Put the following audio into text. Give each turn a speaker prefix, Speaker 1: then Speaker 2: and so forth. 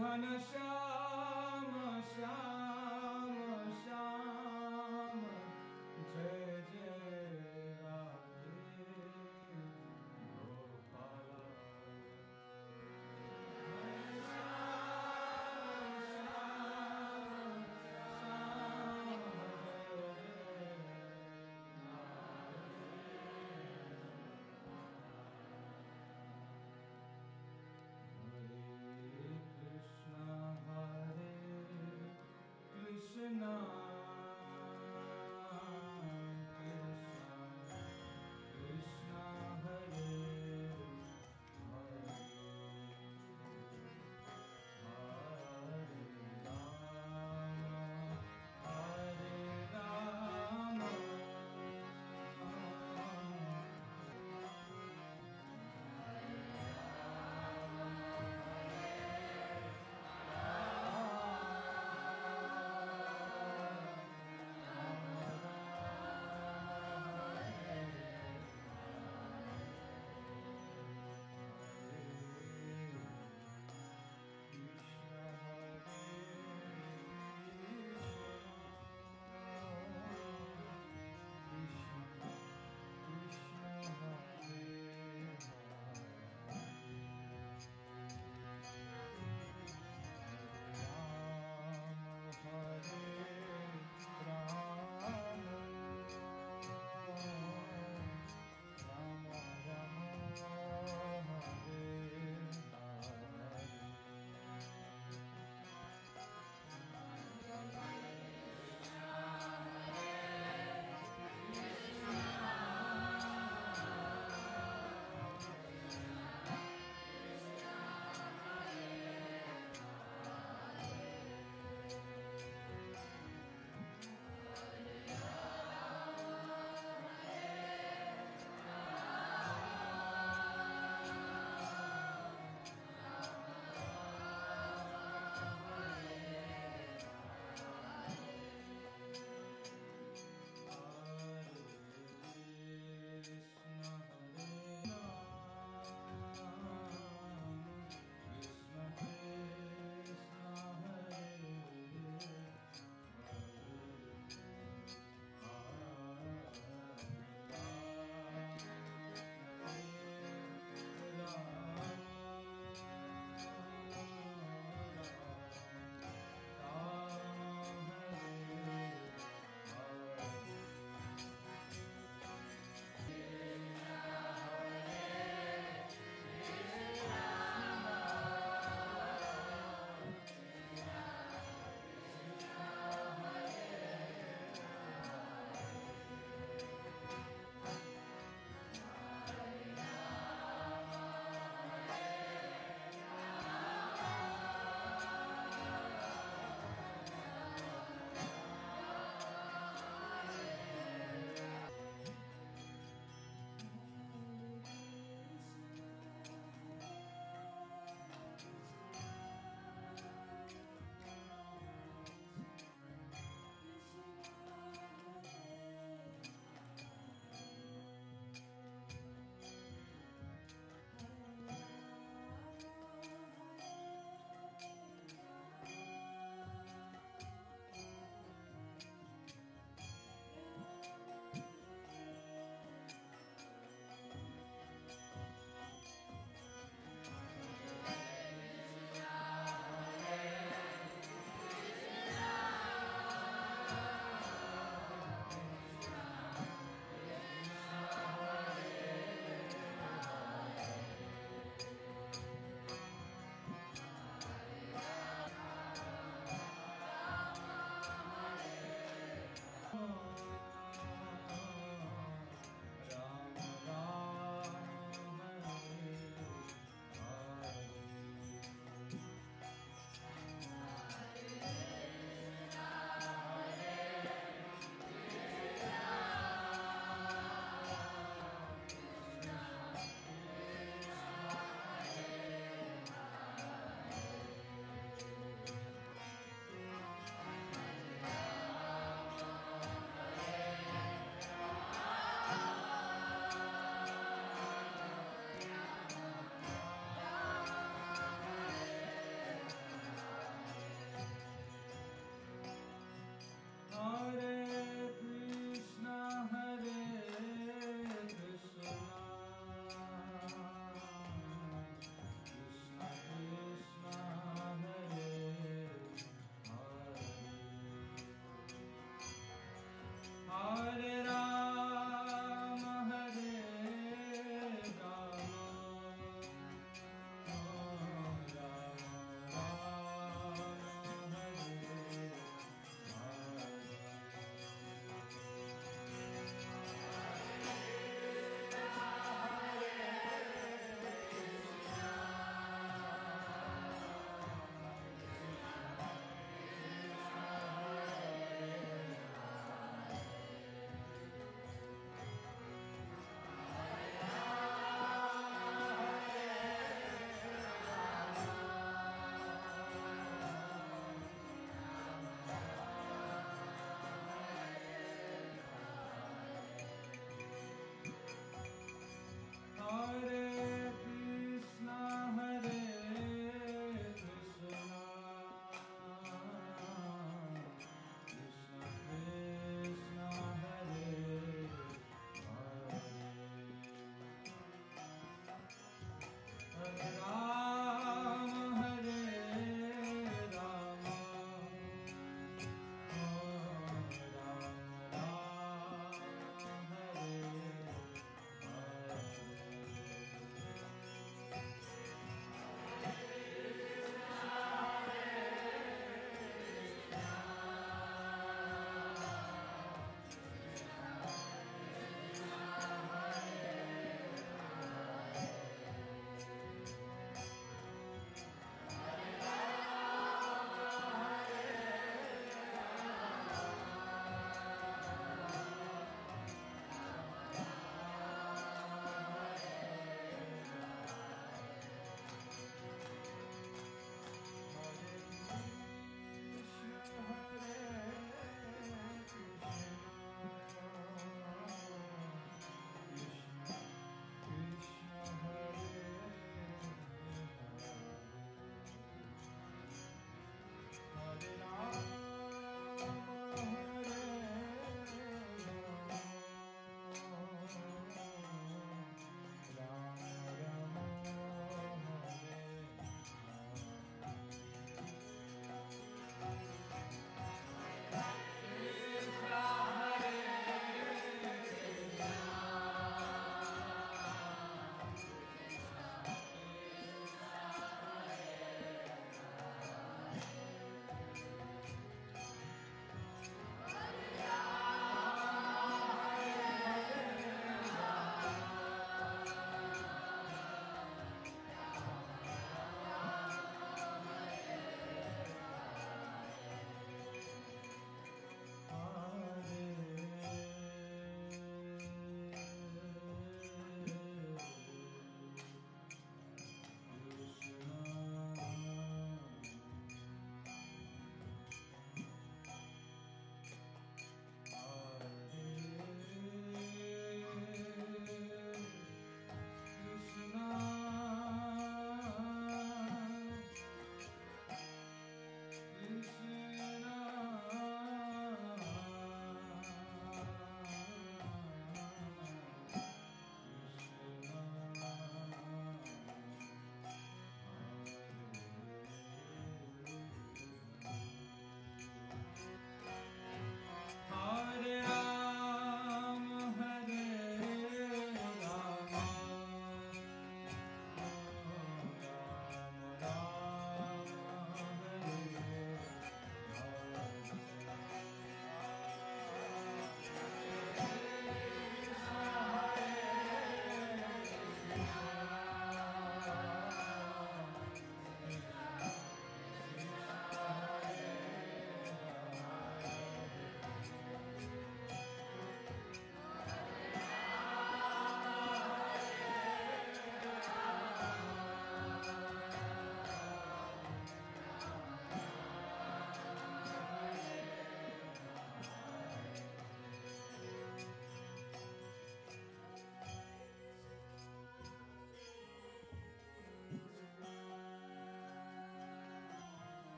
Speaker 1: ونشاء tonight.